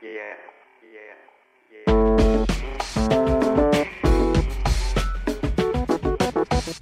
Yeah, yeah,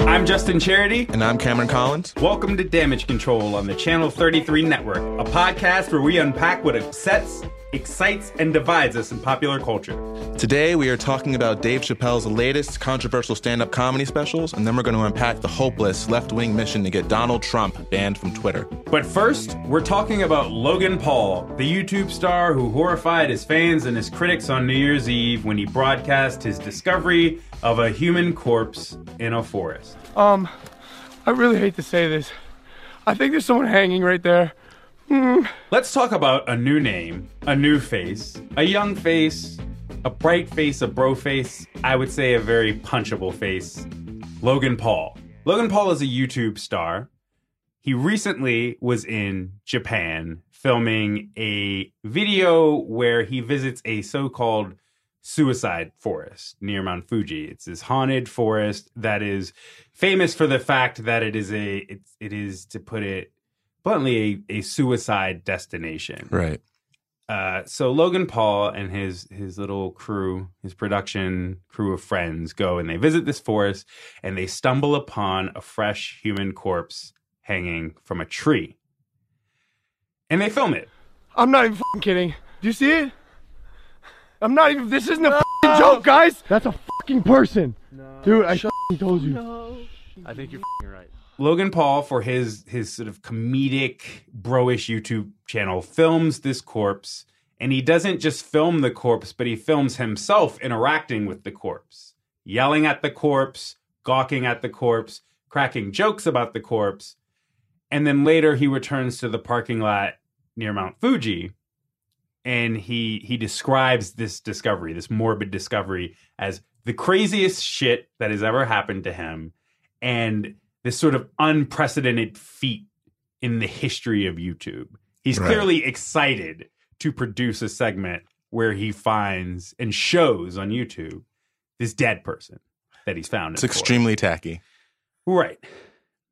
I'm Justin Charity. And I'm K. Austin Collins. Welcome to Damage Control on the Channel 33 Network, a podcast where we unpack what upsets, excites, and divides us in popular culture. Today we are talking about Dave Chappelle's latest controversial stand up comedy specials, and then we're going to unpack the hopeless left wing mission to get Donald Trump banned from Twitter. But first, we're talking about Logan Paul, the YouTube star who horrified his fans and his critics on New Year's Eve when he broadcast his discovery of a human corpse in a forest. Um, I really hate to say this. I think there's someone hanging right there. Hmm. Let's talk about a new name, a new face, a young face, a bright face, a bro face. I would say a very punchable face. Logan Paul. Logan Paul is a YouTube star. He recently was in Japan filming a video where he visits a so called suicide forest near Mount Fuji. It's this haunted forest that is famous for the fact that it is a it's, it is to put it bluntly a, a suicide destination. Right. Uh, so Logan Paul and his his little crew, his production crew of friends, go and they visit this forest, and they stumble upon a fresh human corpse hanging from a tree, and they film it. I'm not even fing kidding. Do you see it? I'm not even. This isn't a fing joke, guys. That's a fucking person. Dude, I fing told you. I think you're fing right. Logan Paul, for his his sort of comedic broish YouTube channel, films this corpse, and he doesn't just film the corpse, but he films himself interacting with the corpse, yelling at the corpse, gawking at the corpse, cracking jokes about the corpse, and then later he returns to the parking lot near Mount Fuji, and he he describes this discovery, this morbid discovery, as the craziest shit that has ever happened to him, and this sort of unprecedented feat in the history of YouTube. He's Right. clearly excited to produce a segment where he finds and shows on YouTube this dead person that he's found. It's extremely tacky. Right.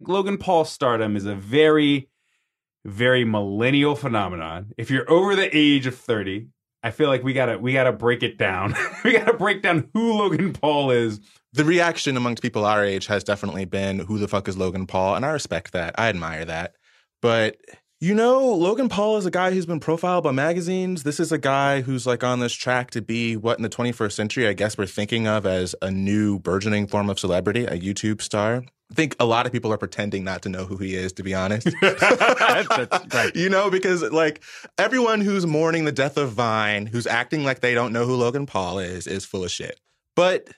Logan Paul stardom is a very, very millennial phenomenon. If you're over the age of 30, I feel like we gotta we gotta break it down. we gotta break down who Logan Paul is. The reaction amongst people our age has definitely been, who the fuck is Logan Paul? And I respect that. I admire that. But you know, Logan Paul is a guy who's been profiled by magazines. This is a guy who's like on this track to be what in the 21st century, I guess we're thinking of as a new burgeoning form of celebrity, a YouTube star. I think a lot of people are pretending not to know who he is, to be honest. Right. You know, because like everyone who's mourning the death of Vine, who's acting like they don't know who Logan Paul is, is full of shit. But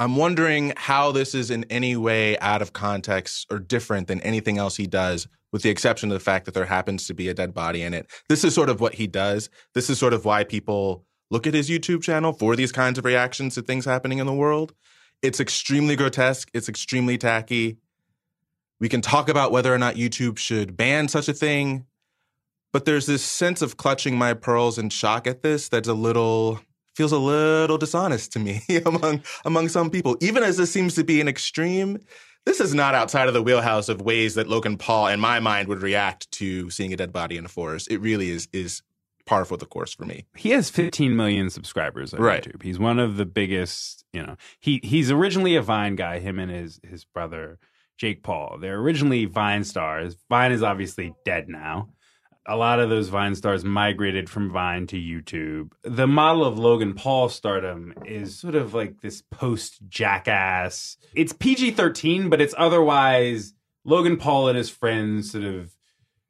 I'm wondering how this is in any way out of context or different than anything else he does, with the exception of the fact that there happens to be a dead body in it. This is sort of what he does. This is sort of why people look at his YouTube channel for these kinds of reactions to things happening in the world. It's extremely grotesque, it's extremely tacky. We can talk about whether or not YouTube should ban such a thing, but there's this sense of clutching my pearls in shock at this that's a little feels a little dishonest to me among among some people. Even as this seems to be an extreme, this is not outside of the wheelhouse of ways that Logan Paul, in my mind, would react to seeing a dead body in a forest. It really is is par for the course for me. He has 15 million subscribers on Right. YouTube. He's one of the biggest, you know. He he's originally a Vine guy, him and his his brother Jake Paul. They're originally Vine stars. Vine is obviously dead now. A lot of those Vine stars migrated from Vine to YouTube. The model of Logan Paul stardom is sort of like this post jackass. It's PG 13, but it's otherwise Logan Paul and his friends sort of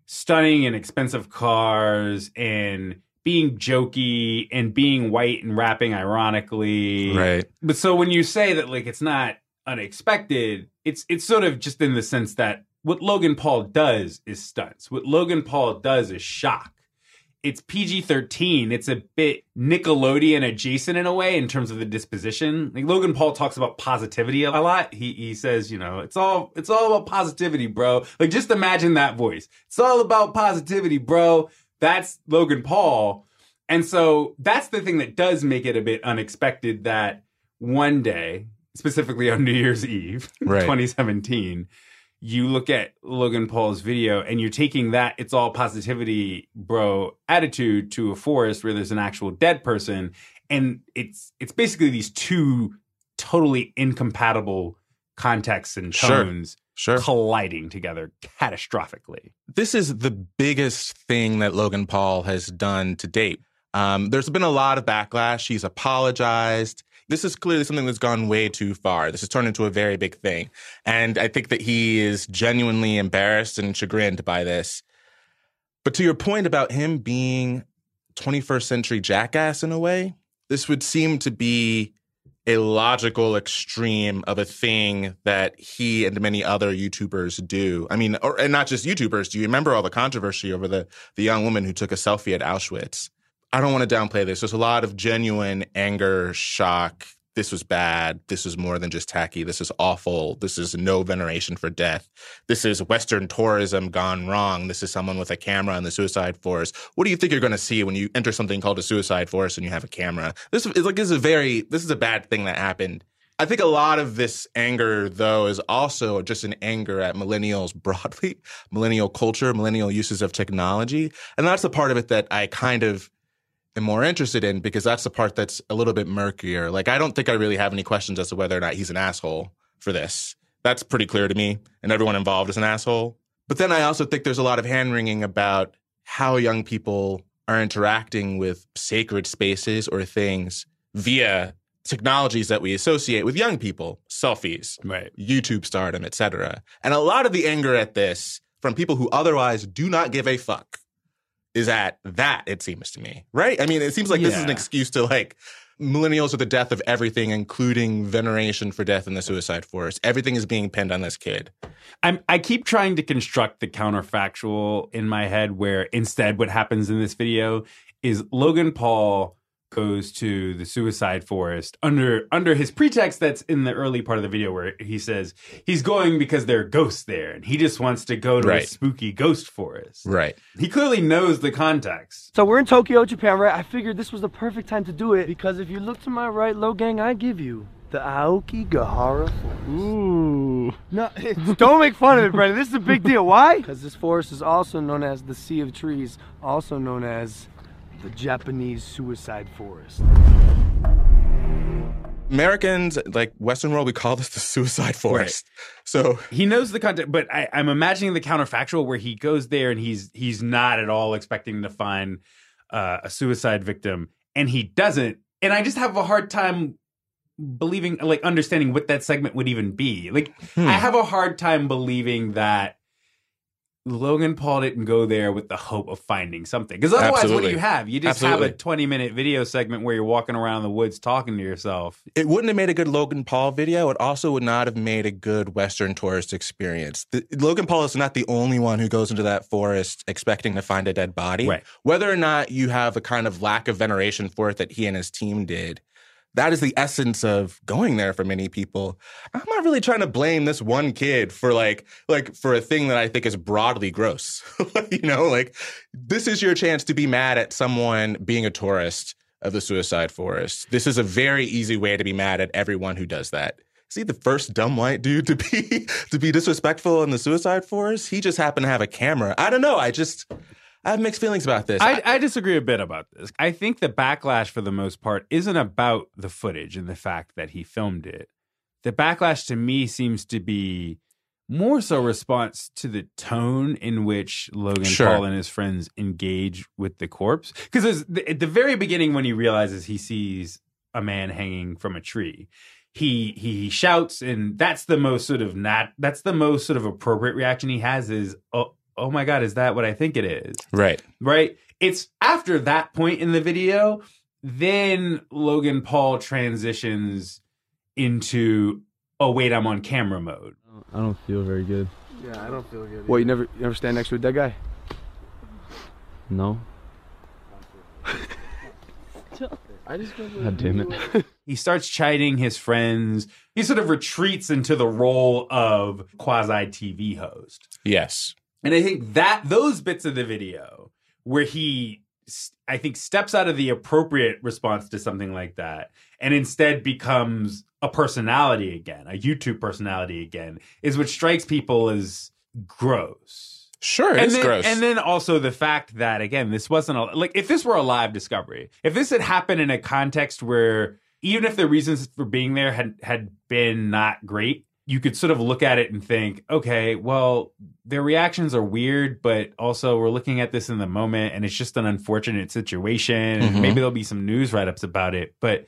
stunning and expensive cars and being jokey and being white and rapping ironically. Right. But so when you say that like it's not unexpected, it's it's sort of just in the sense that what Logan Paul does is stunts. What Logan Paul does is shock. It's PG thirteen. It's a bit Nickelodeon adjacent in a way in terms of the disposition. Like Logan Paul talks about positivity a lot. He he says, you know, it's all it's all about positivity, bro. Like just imagine that voice. It's all about positivity, bro. That's Logan Paul. And so that's the thing that does make it a bit unexpected that one day, specifically on New Year's Eve, Right. 2017, you look at Logan Paul's video and you're taking that it's all positivity, bro, attitude to a forest where there's an actual dead person, and it's it's basically these two totally incompatible contexts and Sure. tones Sure. colliding together catastrophically. this is the biggest thing that Logan Paul has done to date. Um, there's been a lot of backlash. He's apologized. This is clearly something that's gone way too far. This has turned into a very big thing. And I think that he is genuinely embarrassed and chagrined by this. But to your point about him being 21st century jackass in a way, this would seem to be a logical extreme of a thing that he and many other YouTubers do. I mean, or, and not just YouTubers. Do you remember all the controversy over the, the young woman who took a selfie at Auschwitz? I don't want to downplay this. There's a lot of genuine anger, shock. This was bad. This is more than just tacky. This is awful. This is no veneration for death. This is Western tourism gone wrong. This is someone with a camera in the suicide forest. What do you think you're going to see when you enter something called a suicide forest and you have a camera? This is like this is a very this is a bad thing that happened. I think a lot of this anger, though, is also just an anger at millennials broadly, millennial culture, millennial uses of technology. And that's the part of it that I kind of am more interested in because that's the part that's a little bit murkier. Like, I don't think I really have any questions as to whether or not he's an asshole for this. That's pretty clear to me, and everyone involved is an asshole. But then I also think there's a lot of hand wringing about how young people are interacting with sacred spaces or things via technologies that we associate with young people, selfies, Right. YouTube stardom, etc. And a lot of the anger at this from people who otherwise do not give a fuck is at that, it seems to me. Right? I mean, it seems like this is an excuse to like millennials are the death of everything, including veneration for death in the suicide force. Everything is being pinned on this kid. I'm, I keep trying to construct the counterfactual in my head where instead what happens in this video is Logan Paul goes to the suicide forest under under his pretext that's in the early part of the video where he says he's going because there are ghosts there and he just wants to go to a spooky ghost forest. Right. He clearly knows the context. So we're in Tokyo, Japan, right? I figured this was the perfect time to do it because if you look to my right, Logang, I give you the Aokigahara Forest. Ooh. No, don't make fun of it, Brendan. This is a big deal. Why? Because this forest is also known as the Sea of Trees, also known as the Japanese Suicide Forest. Americans, like Western world, we call this the suicide forest. So He knows the context, but I, I'm imagining the counterfactual where he goes there and he's he's not at all expecting to find uh, a suicide victim, and he doesn't. And I just have a hard time believing, like, understanding what that segment would even be. Like, Hmm. I have a hard time believing that Logan Paul didn't go there with the hope of finding something. Because otherwise, what do you have? You just have a 20 minute video segment where you're walking around the woods talking to yourself. it wouldn't have made a good Logan Paul video. It also would not have made a good Western tourist experience. The, Logan Paul is not the only one who goes into that forest expecting to find a dead body. Right. Whether or not you have a kind of lack of veneration for it that he and his team did, that is the essence of going there for many people. I'm not really trying to blame this one kid for like like for a thing that I think is broadly gross. you know, like this is your chance to be mad at someone being a tourist of the suicide forest. This is a very easy way to be mad at everyone who does that. Is he the first dumb white dude to be to be disrespectful in the suicide forest? He just happened to have a camera. I don't know. I just I have mixed feelings about this. I, I disagree a bit about this. I think the backlash, for the most part, isn't about the footage and the fact that he filmed it. The backlash to me seems to be more so response to the tone in which Logan Sure. Paul and his friends engage with the corpse. Because at the very beginning, when he realizes he sees a man hanging from a tree, he he shouts, and that's the most sort of not that's the most sort of appropriate reaction he has is oh oh my god, is that what I think it is? right. right? It's after that point in the video, then Logan Paul transitions into oh wait, I'm on camera mode. I don't feel very good. Yeah, I don't feel good. What, you never, you never stand next to a dead guy? No. I just God damn it. He starts chiding his friends. He sort of retreats into the role of quasi TV host. Yes. And I think that those bits of the video where he I think steps out of the appropriate response to something like that and instead becomes a personality again, a YouTube personality again, is what strikes people as gross. Sure, and it's then, gross. And then also the fact that again, this wasn't a, like if this were a live discovery, if this had happened in a context where even if the reasons for being there had had been not great, you could sort of look at it and think, okay, well, their reactions are weird, but also we're looking at this in the moment and it's just an unfortunate situation. And Mhm. maybe there'll be some news write ups about it, but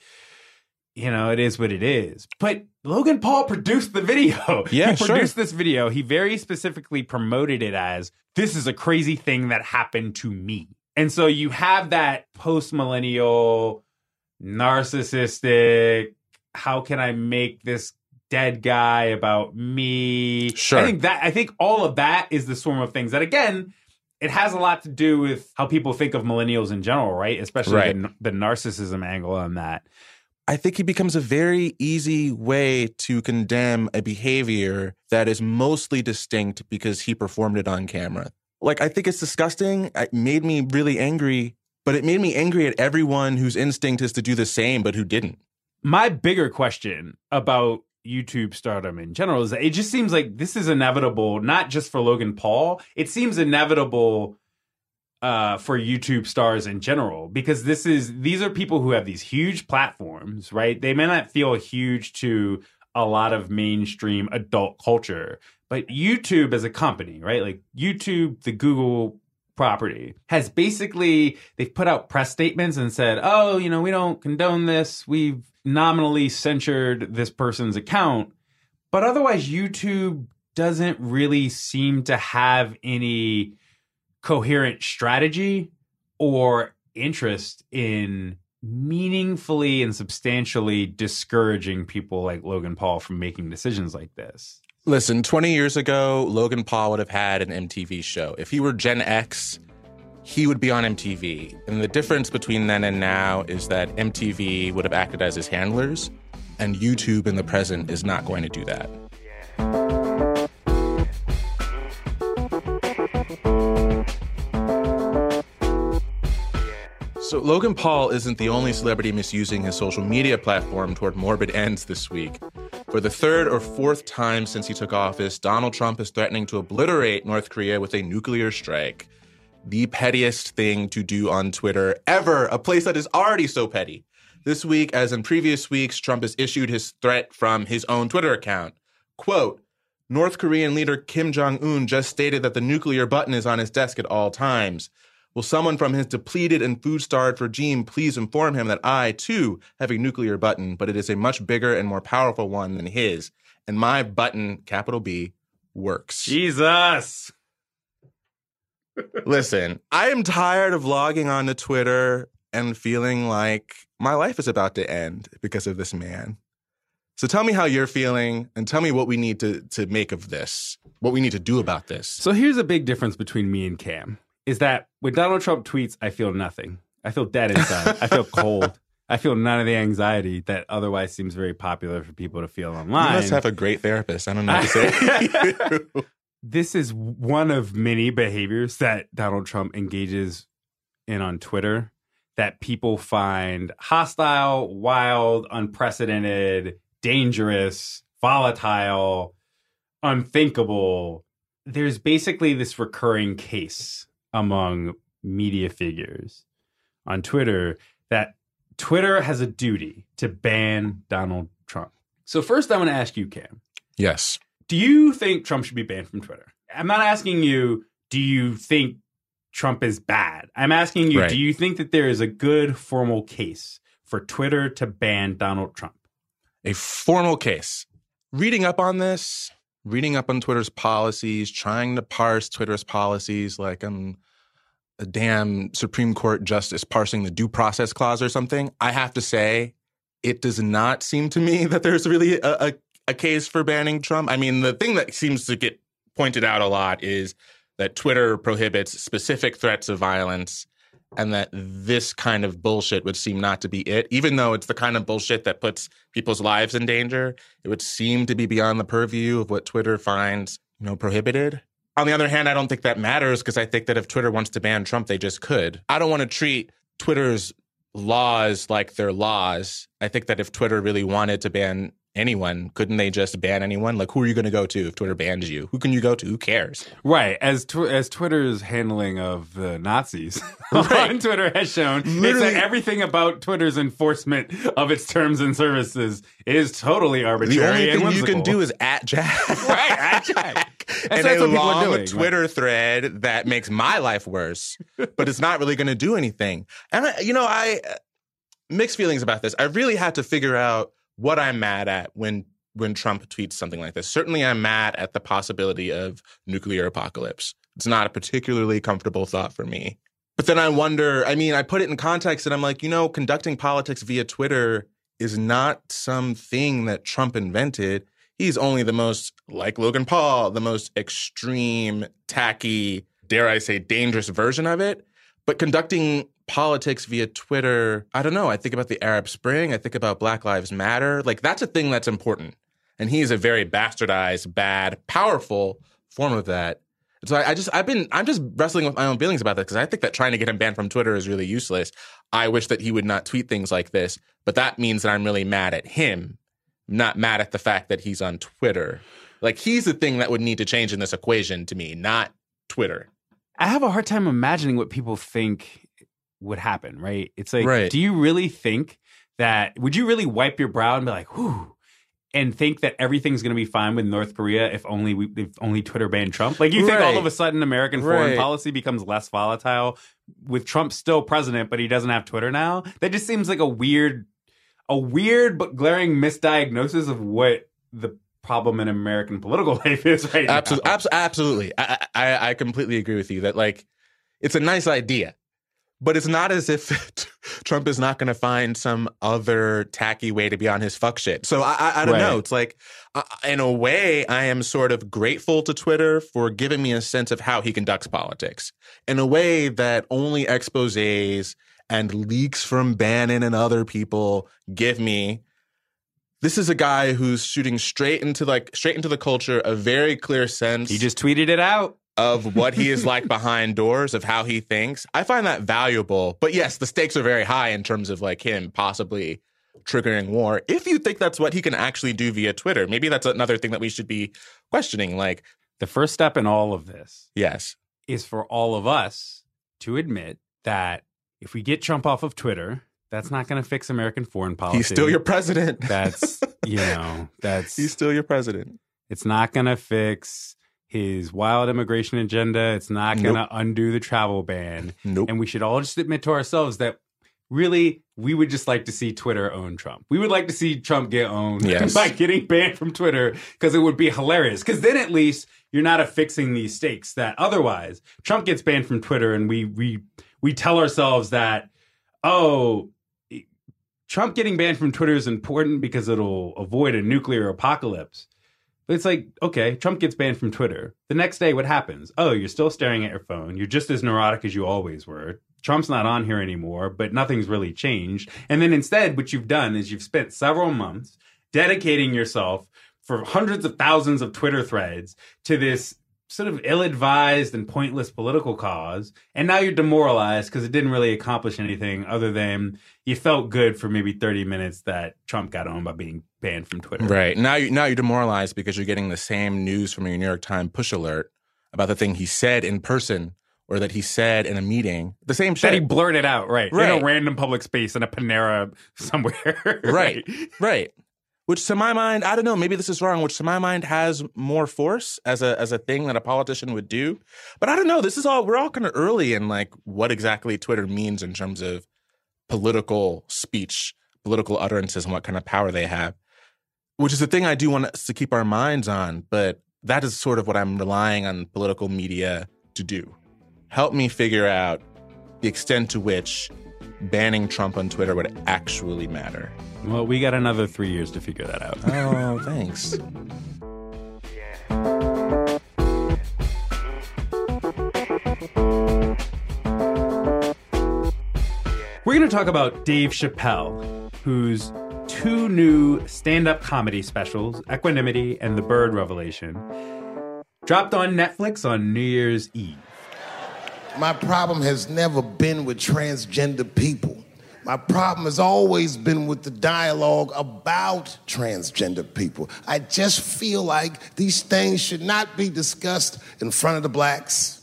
you know, it is what it is. But Logan Paul produced the video. Yeah, he sure. produced this video. He very specifically promoted it as this is a crazy thing that happened to me. And so you have that post millennial, narcissistic, how can I make this dead guy about me? Sure. I think that I think all of that is the swarm of things that again, it has a lot to do with how people think of millennials in general, right? Especially Right. the, the narcissism angle on that. I think it becomes a very easy way to condemn a behavior that is mostly distinct because he performed it on camera. Like, I think it's disgusting. It made me really angry, but it made me angry at everyone whose instinct is to do the same, but who didn't. my bigger question about YouTube stardom in general is that it just seems like this is inevitable, not just for Logan Paul. It seems inevitable uh, for YouTube stars in general because this is these are people who have these huge platforms, right? They may not feel huge to a lot of mainstream adult culture, but YouTube as a company, right? Like YouTube, the Google property has basically they've put out press statements and said, "Oh, you know, we don't condone this. We've nominally censored this person's account." But otherwise YouTube doesn't really seem to have any coherent strategy or interest in meaningfully and substantially discouraging people like Logan Paul from making decisions like this. Listen, 20 years ago, Logan Paul would have had an MTV show. If he were Gen X, he would be on MTV. And the difference between then and now is that MTV would have acted as his handlers, and YouTube in the present is not going to do that. So, Logan Paul isn't the only celebrity misusing his social media platform toward morbid ends this week. For the third or fourth time since he took office, Donald Trump is threatening to obliterate North Korea with a nuclear strike. The pettiest thing to do on Twitter ever, a place that is already so petty. This week, as in previous weeks, Trump has issued his threat from his own Twitter account. Quote, North Korean leader Kim Jong un just stated that the nuclear button is on his desk at all times. Will someone from his depleted and food starved regime please inform him that I, too, have a nuclear button, but it is a much bigger and more powerful one than his, and my button, capital B, works. Jesus. Listen, I am tired of logging onto Twitter and feeling like my life is about to end because of this man. So tell me how you're feeling and tell me what we need to, to make of this, what we need to do about this. So here's a big difference between me and Cam is that when Donald Trump tweets, I feel nothing. I feel dead inside. I feel cold. I feel none of the anxiety that otherwise seems very popular for people to feel online. You must have a great therapist. I don't know what to say. this is one of many behaviors that Donald Trump engages in on Twitter that people find hostile, wild, unprecedented, dangerous, volatile, unthinkable. There's basically this recurring case among media figures on Twitter that Twitter has a duty to ban Donald Trump. So, first, I want to ask you, Cam yes. do you think Trump should be banned from Twitter? I'm not asking you, do you think Trump is bad? I'm asking you, Right. do you think that there is a good formal case for Twitter to ban Donald Trump? A formal case. Reading up on this, reading up on Twitter's policies, trying to parse Twitter's policies like I'm a damn Supreme Court justice parsing the due process clause or something. I have to say, it does not seem to me that there's really a, a, a case for banning Trump. I mean, the thing that seems to get pointed out a lot is that Twitter prohibits specific threats of violence and that this kind of bullshit would seem not to be it. Even though it's the kind of bullshit that puts people's lives in danger, it would seem to be beyond the purview of what Twitter finds, you know, prohibited. On the other hand, I don't think that matters because I think that if Twitter wants to ban Trump, they just could. I don't want to treat Twitter's laws like they're laws. I think that if Twitter really wanted to ban anyone, couldn't they just ban anyone? Like, who are you going to go to if Twitter bans you? Who can you go to? Who cares? Right. As tw- as Twitter's handling of the Nazis Right. on Twitter has shown, it's Literally- that everything about Twitter's enforcement of its terms and services is totally arbitrary. The only and thing you can do is at Jack. Right, at Jack. That's- and that's a what people are long doing, Twitter thread that makes my life worse, but it's not really going to do anything. And I, you know, I uh, mixed feelings about this. I really had to figure out what I'm mad at when when Trump tweets something like this. Certainly, I'm mad at the possibility of nuclear apocalypse. It's not a particularly comfortable thought for me. But then I wonder. I mean, I put it in context, and I'm like, you know, conducting politics via Twitter is not something that Trump invented he's only the most like Logan Paul, the most extreme, tacky, dare I say, dangerous version of it. But conducting politics via Twitter, I don't know. I think about the Arab Spring. I think about Black Lives Matter. Like that's a thing that's important. And he is a very bastardized, bad, powerful form of that. And so I, I just, I've been, I'm just wrestling with my own feelings about that because I think that trying to get him banned from Twitter is really useless. I wish that he would not tweet things like this, but that means that I'm really mad at him not mad at the fact that he's on Twitter. Like he's the thing that would need to change in this equation to me, not Twitter. I have a hard time imagining what people think would happen, right? It's like, Right. do you really think that, would you really wipe your brow and be like, whew, and think that everything's going to be fine with North Korea if only we, if only Twitter banned Trump? Like, you think all of a sudden American foreign Right. policy becomes less volatile with Trump still president, but he doesn't have Twitter now? That just seems like a weird, a weird but glaring misdiagnosis of what the problem in American political life is right Absolutely, now. abs- absolutely. I, I I completely agree with you that like it's a nice idea, but it's not as if Trump is not going to find some other tacky way to be on his fuck shit. So I I, I don't Right. know. It's like uh, in a way I am sort of grateful to Twitter for giving me a sense of how he conducts politics in a way that only exposés and leaks from Bannon and other people give me this is a guy who's shooting straight into like straight into the culture, a very clear sense He just tweeted it out. of what he is like behind doors, of how he thinks. I find that valuable. But yes, the stakes are very high in terms of like him possibly triggering war. If you think that's what he can actually do via Twitter, maybe that's another thing that we should be questioning. Like, The first step in all of this yes, is for all of us to admit that if we get Trump off of Twitter, that's not going to fix American foreign policy. he's still your president. That's you know that's he's still your president. it's not going to fix his wild immigration agenda. It's not going to Nope. undo the travel ban. Nope. And we should all just admit to ourselves that really we would just like to see Twitter own Trump. We would like to see Trump get owned Yes. by getting banned from Twitter because it would be hilarious. Because then at least you're not affixing these stakes that otherwise Trump gets banned from Twitter and we we we tell ourselves that oh Trump getting banned from Twitter is important because it'll avoid a nuclear apocalypse. But it's like, okay, Trump gets banned from Twitter. The next day, what happens? Oh, you're still staring at your phone. You're just as neurotic as you always were. Trump's not on here anymore, but nothing's really changed. And then instead, what you've done is you've spent several months dedicating yourself for hundreds of thousands of Twitter threads to this sort of ill-advised and pointless political cause and now you're demoralized because it didn't really accomplish anything other than you felt good for maybe 30 minutes that Trump got on by being banned from Twitter. Right. Now you now you're demoralized because you're getting the same news from your New York Times push alert about the thing he said in person or that he said in a meeting. The same shit That he blurted out, right, in a random public space in a Panera somewhere. Right. Right. Which to my mind, I don't know, maybe this is wrong, which to my mind has more force as a as a thing that a politician would do. But I don't know, this is all we're all kind of early in like what exactly Twitter means in terms of political speech, political utterances and what kind of power they have. Which is the thing I do want us to keep our minds on, but that is sort of what I'm relying on political media to do. Help me figure out the extent to which banning Trump on Twitter would actually matter. Well, we got another three years to figure that out. Oh, thanks. We're going to talk about Dave Chappelle, whose two new stand up comedy specials, Equanimity and The Bird Revelation, dropped on Netflix on New Year's Eve. My problem has never been with transgender people. My problem has always been with the dialogue about transgender people. I just feel like these things should not be discussed in front of the blacks.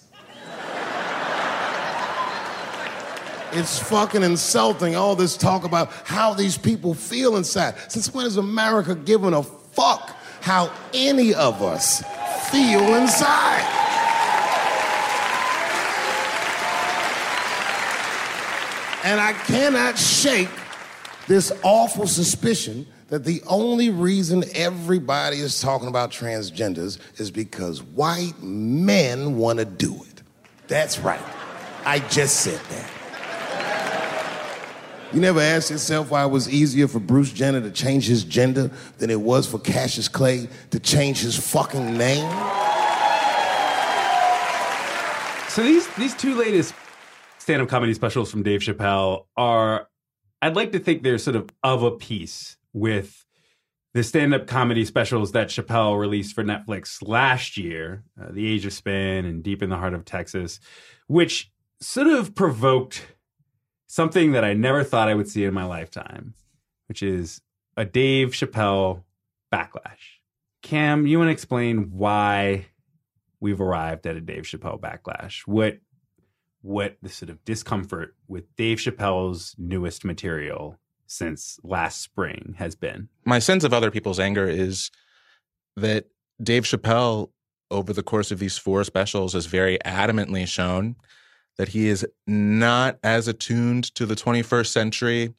It's fucking insulting, all this talk about how these people feel inside. Since when has America given a fuck how any of us feel inside? And I cannot shake this awful suspicion that the only reason everybody is talking about transgenders is because white men want to do it. That's right. I just said that. You never asked yourself why it was easier for Bruce Jenner to change his gender than it was for Cassius Clay to change his fucking name? So these these two latest stand-up comedy specials from Dave Chappelle are I'd like to think they're sort of of a piece with the stand-up comedy specials that Chappelle released for Netflix last year, uh, The Age of Spin and Deep in the Heart of Texas, which sort of provoked something that I never thought I would see in my lifetime, which is a Dave Chappelle backlash. Cam, you want to explain why we've arrived at a Dave Chappelle backlash? What what the sort of discomfort with Dave Chappelle's newest material since last spring has been? My sense of other people's anger is that Dave Chappelle over the course of these four specials has very adamantly shown that he is not as attuned to the 21st century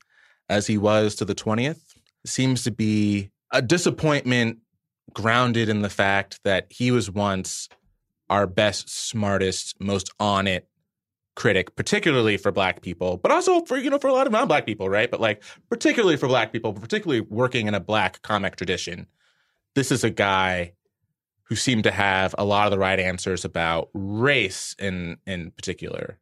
as he was to the 20th. seems to be a disappointment grounded in the fact that he was once our best, smartest, most on it critic, particularly for black people, but also for, you know, for a lot of non-black people, right? But like particularly for black people, particularly working in a black comic tradition. This is a guy who seemed to have a lot of the right answers about race in in particular.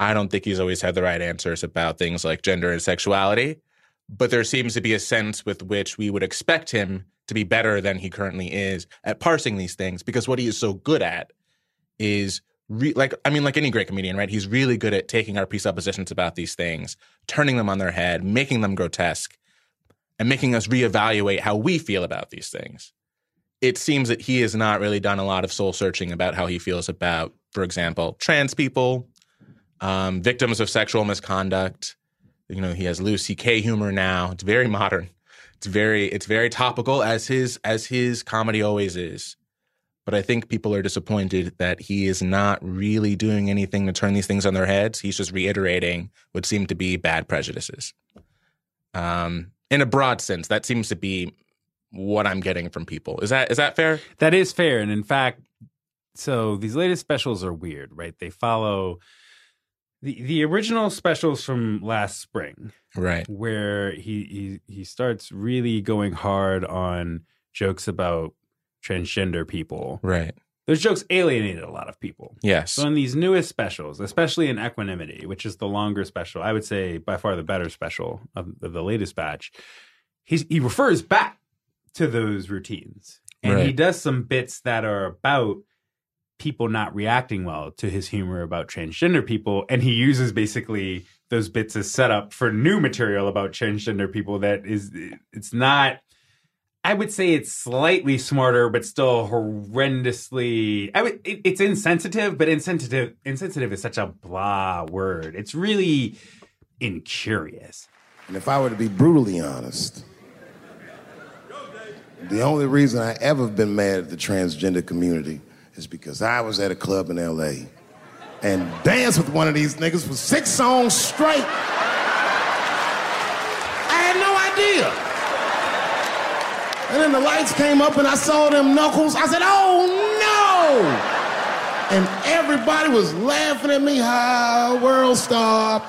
I don't think he's always had the right answers about things like gender and sexuality, but there seems to be a sense with which we would expect him to be better than he currently is at parsing these things because what he is so good at is re- like I mean like any great comedian, right? He's really good at taking our presuppositions about these things, turning them on their head, making them grotesque, and making us reevaluate how we feel about these things it seems that he has not really done a lot of soul searching about how he feels about, for example, trans people, um, victims of sexual misconduct. You know, he has Louis C.K. humor now. It's very modern. It's very it's very topical as his as his comedy always is. But I think people are disappointed that he is not really doing anything to turn these things on their heads. He's just reiterating what seem to be bad prejudices. Um, in a broad sense, that seems to be what I'm getting from people. Is that is that fair? That is fair. And in fact, so these latest specials are weird, right? They follow the the original specials from last spring, right? Where he he he starts really going hard on jokes about transgender people, right? Those jokes alienated a lot of people. Yes. So in these newest specials, especially in Equanimity, which is the longer special, I would say by far the better special of, of the latest batch, he's, he refers back to those routines. And right. he does some bits that are about people not reacting well to his humor about transgender people. And he uses basically those bits as setup for new material about transgender people that is, it's not. I would say it's slightly smarter, but still horrendously. I would, it, it's insensitive, but insensitive. Insensitive is such a blah word. It's really incurious. And if I were to be brutally honest, the only reason I ever been mad at the transgender community is because I was at a club in LA and danced with one of these niggas for six songs straight. I had no idea. And then the lights came up and I saw them knuckles. I said, oh no! And everybody was laughing at me, how world star.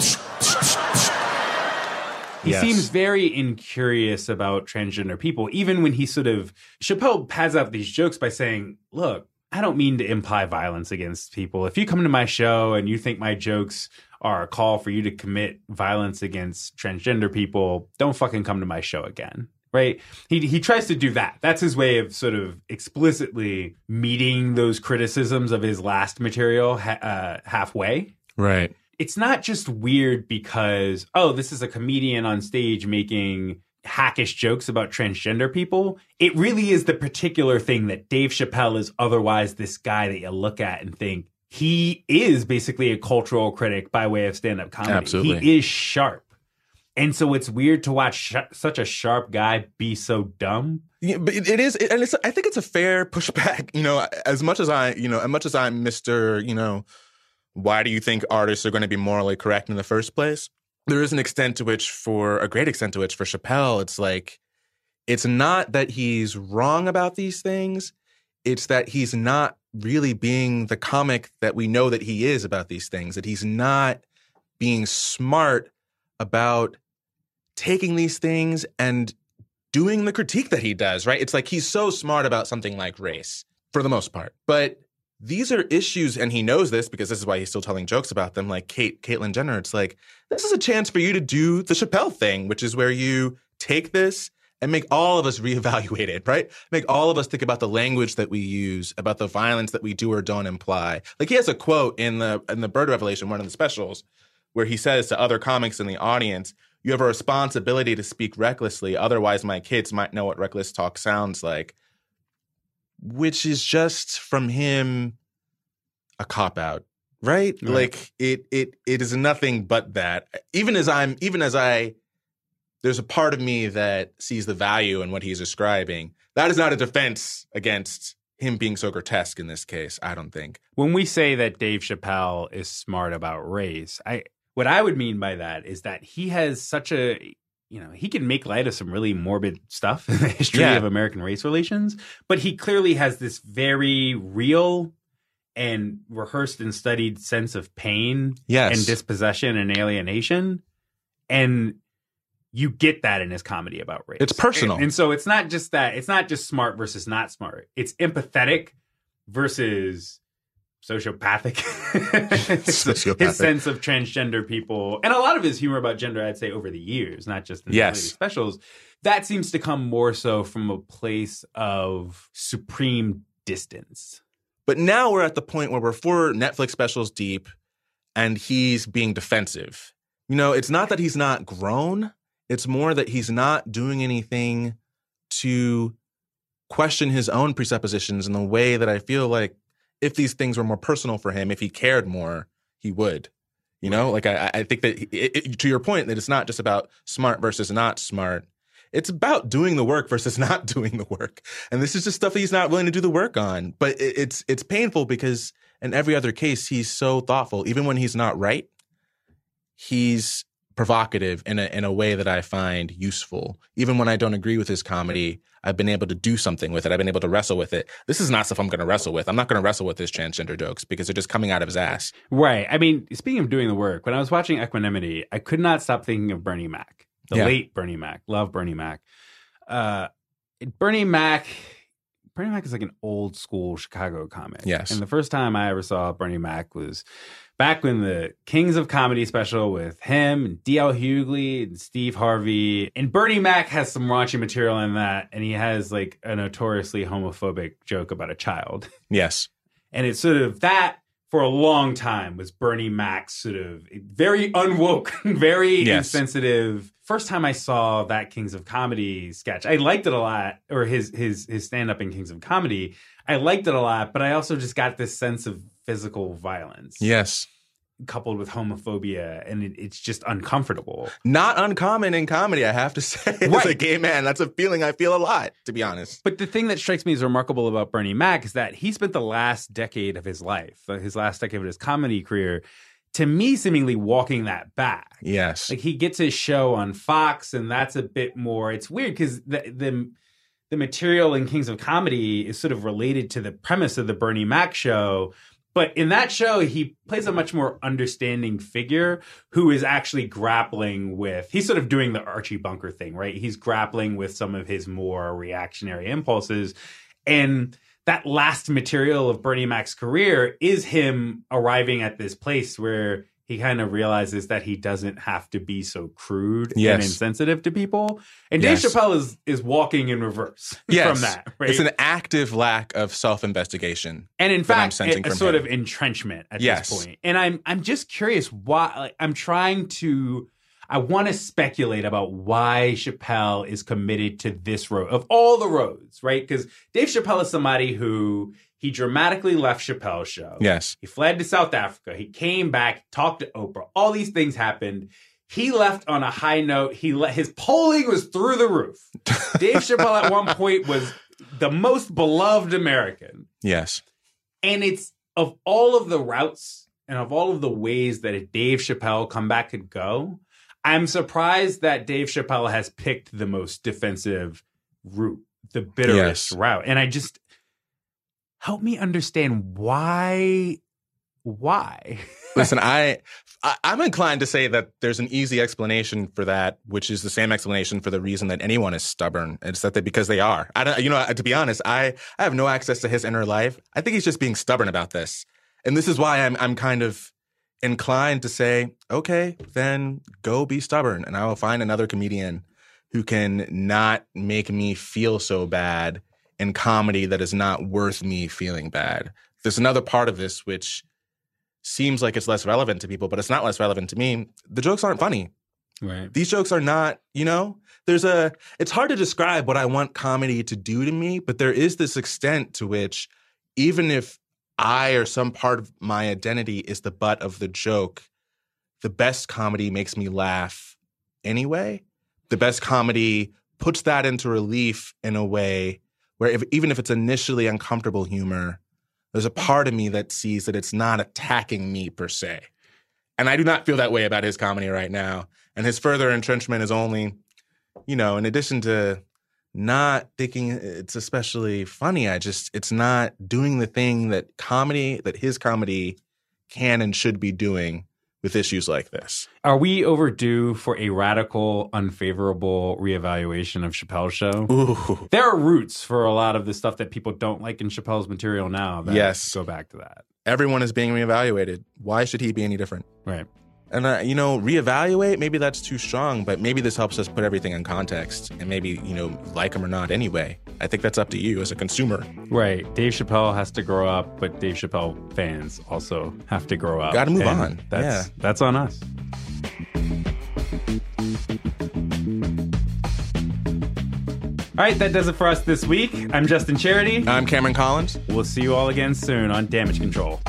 He yes. seems very incurious about transgender people, even when he sort of Chappelle pads out these jokes by saying, "Look, I don't mean to imply violence against people. If you come to my show and you think my jokes are a call for you to commit violence against transgender people, don't fucking come to my show again." Right? He he tries to do that. That's his way of sort of explicitly meeting those criticisms of his last material ha- uh, halfway. Right. It's not just weird because oh, this is a comedian on stage making hackish jokes about transgender people. It really is the particular thing that Dave Chappelle is otherwise this guy that you look at and think he is basically a cultural critic by way of stand-up comedy. Absolutely. He is sharp. And so it's weird to watch sh- such a sharp guy be so dumb. Yeah, but it, it is, and it's. I think it's a fair pushback. You know, as much as I, you know, as much as I'm Mister, you know, why do you think artists are going to be morally correct in the first place? There is an extent to which, for a great extent to which, for Chappelle, it's like, it's not that he's wrong about these things. It's that he's not really being the comic that we know that he is about these things. That he's not being smart about taking these things and doing the critique that he does, right? It's like he's so smart about something like race for the most part. But these are issues, and he knows this because this is why he's still telling jokes about them, like Kate, Caitlyn Jenner. It's like, this is a chance for you to do the Chappelle thing, which is where you take this and make all of us reevaluate it, right? Make all of us think about the language that we use, about the violence that we do or don't imply. Like he has a quote in the in the Bird Revelation, one of the specials, where he says to other comics in the audience, you have a responsibility to speak recklessly, otherwise my kids might know what reckless talk sounds like. Which is just from him a cop out, right? Right. Like it it it is nothing but that. Even as I'm even as I there's a part of me that sees the value in what he's describing. That is not a defense against him being so grotesque in this case, I don't think. When we say that Dave Chappelle is smart about race, I what I would mean by that is that he has such a you know, he can make light of some really morbid stuff in the history Yeah. of American race relations, but he clearly has this very real and rehearsed and studied sense of pain Yes. and dispossession and alienation. And you get that in his comedy about race. It's personal. And, and so it's not just that, it's not just smart versus not smart. It's empathetic versus sociopathic. Sociopathic. His sense of transgender people and a lot of his humor about gender, I'd say over the years, not just in the Yes. specials, that seems to come more so from a place of supreme distance. But now we're at the point where we're four Netflix specials deep and he's being defensive. You know, it's not that he's not grown, it's more that he's not doing anything to question his own presuppositions in the way that I feel like if these things were more personal for him, if he cared more, he would. You know, like I, I think that it, it, to your point, that it's not just about smart versus not smart. It's about doing the work versus not doing the work. And this is just stuff that he's not willing to do the work on. But it, it's it's painful because in every other case, he's so thoughtful. Even when he's not right, he's provocative in a in a way that I find useful. Even when I don't agree with his comedy, I've been able to do something with it. I've been able to wrestle with it. This is not stuff I'm going to wrestle with. I'm not going to wrestle with his transgender jokes because they're just coming out of his ass. Right. I mean, speaking of doing the work, when I was watching Equanimity, I could not stop thinking of Bernie Mac, the Yeah. late Bernie Mac. Love Bernie Mac. Uh, Bernie Mac. Bernie Mac is like an old school Chicago comic. Yes. And the first time I ever saw Bernie Mac was back when the Kings of Comedy special with him and D.L. Hughley and Steve Harvey. And Bernie Mac has some raunchy material in that. And he has like a notoriously homophobic joke about a child. Yes. And it's sort of that for a long time was Bernie Mac's sort of very unwoke, very Yes. insensitive. First time I saw that Kings of Comedy sketch, I liked it a lot, or his his his stand up in Kings of Comedy. I liked it a lot, but I also just got this sense of physical violence, Yes. coupled with homophobia, and it, it's just uncomfortable. Not uncommon in comedy, I have to say. As a Right. gay man, that's a feeling I feel a lot, to be honest. But the thing that strikes me as remarkable about Bernie Mac is that he spent the last decade of his life, uh, his last decade of his comedy career, to me, seemingly walking that back. Yes. Like he gets his show on Fox, and that's a bit more. It's weird because the the the material in Kings of Comedy is sort of related to the premise of the Bernie Mac show. But in that show, he plays a much more understanding figure who is actually grappling with. He's sort of doing the Archie Bunker thing, right? He's grappling with some of his more reactionary impulses. And that last material of Bernie Mac's career is him arriving at this place where he kind of realizes that he doesn't have to be so crude and insensitive to people. And Yes. Dave Chappelle is is walking in reverse Yes. from that. Right? It's an active lack of self investigation. and in fact, sensing a, sort him. of entrenchment at Yes. this point. And I'm I'm just curious why. Like, I'm trying to. I want to speculate about why Chappelle is committed to this road of all the roads, right? Because Dave Chappelle is somebody who he dramatically left Chappelle's show. Yes. He fled to South Africa. He came back, talked to Oprah. All these things happened. He left on a high note. He let his polling was through the roof. Dave Chappelle at one point was the most beloved American. Yes. And it's of all of the routes and of all of the ways that a Dave Chappelle comeback could go, I'm surprised that Dave Chappelle has picked the most defensive route, the bitterest Yes. route. And I just help me understand why why? Listen, I, I I'm inclined to say that there's an easy explanation for that, which is the same explanation for the reason that anyone is stubborn. It's that they because they are. I don't. You know, to be honest, I I have no access to his inner life. I think he's just being stubborn about this, and this is why I'm I'm kind of inclined to say, okay, then go be stubborn, and I will find another comedian who can not make me feel so bad in comedy that is not worth me feeling bad. There's another part of this which seems like it's less relevant to people, but it's not less relevant to me. The jokes aren't funny. Right. These jokes are not, you know, there's a, it's hard to describe what I want comedy to do to me, but there is this extent to which even if I or some part of my identity is the butt of the joke, the best comedy makes me laugh anyway. The best comedy puts that into relief in a way where if, even if it's initially uncomfortable humor, there's a part of me that sees that it's not attacking me per se. And I do not feel that way about his comedy right now. And his further entrenchment is only, you know, in addition to not thinking uh, it's especially funny, I just, it's not doing the thing that comedy, that his comedy can and should be doing with issues like this. Are we overdue for a radical, unfavorable reevaluation of Chappelle's show? Ooh. There are roots for a lot of the stuff that people don't like in Chappelle's material now. That Yes. Go back to that. Everyone is being reevaluated. Why should he be any different? Right. And uh, you know, reevaluate. Maybe that's too strong, but maybe this helps us put everything in context, and maybe you know, like him or not. Anyway, I think that's up to you as a consumer. Right. Dave Chappelle has to grow up, but Dave Chappelle fans also have to grow up. Gotta move And on. That's Yeah. that's on us. All right, that does it for us this week. I'm Justin Charity. I'm K. Austin Collins. We'll see you all again soon on Damage Control.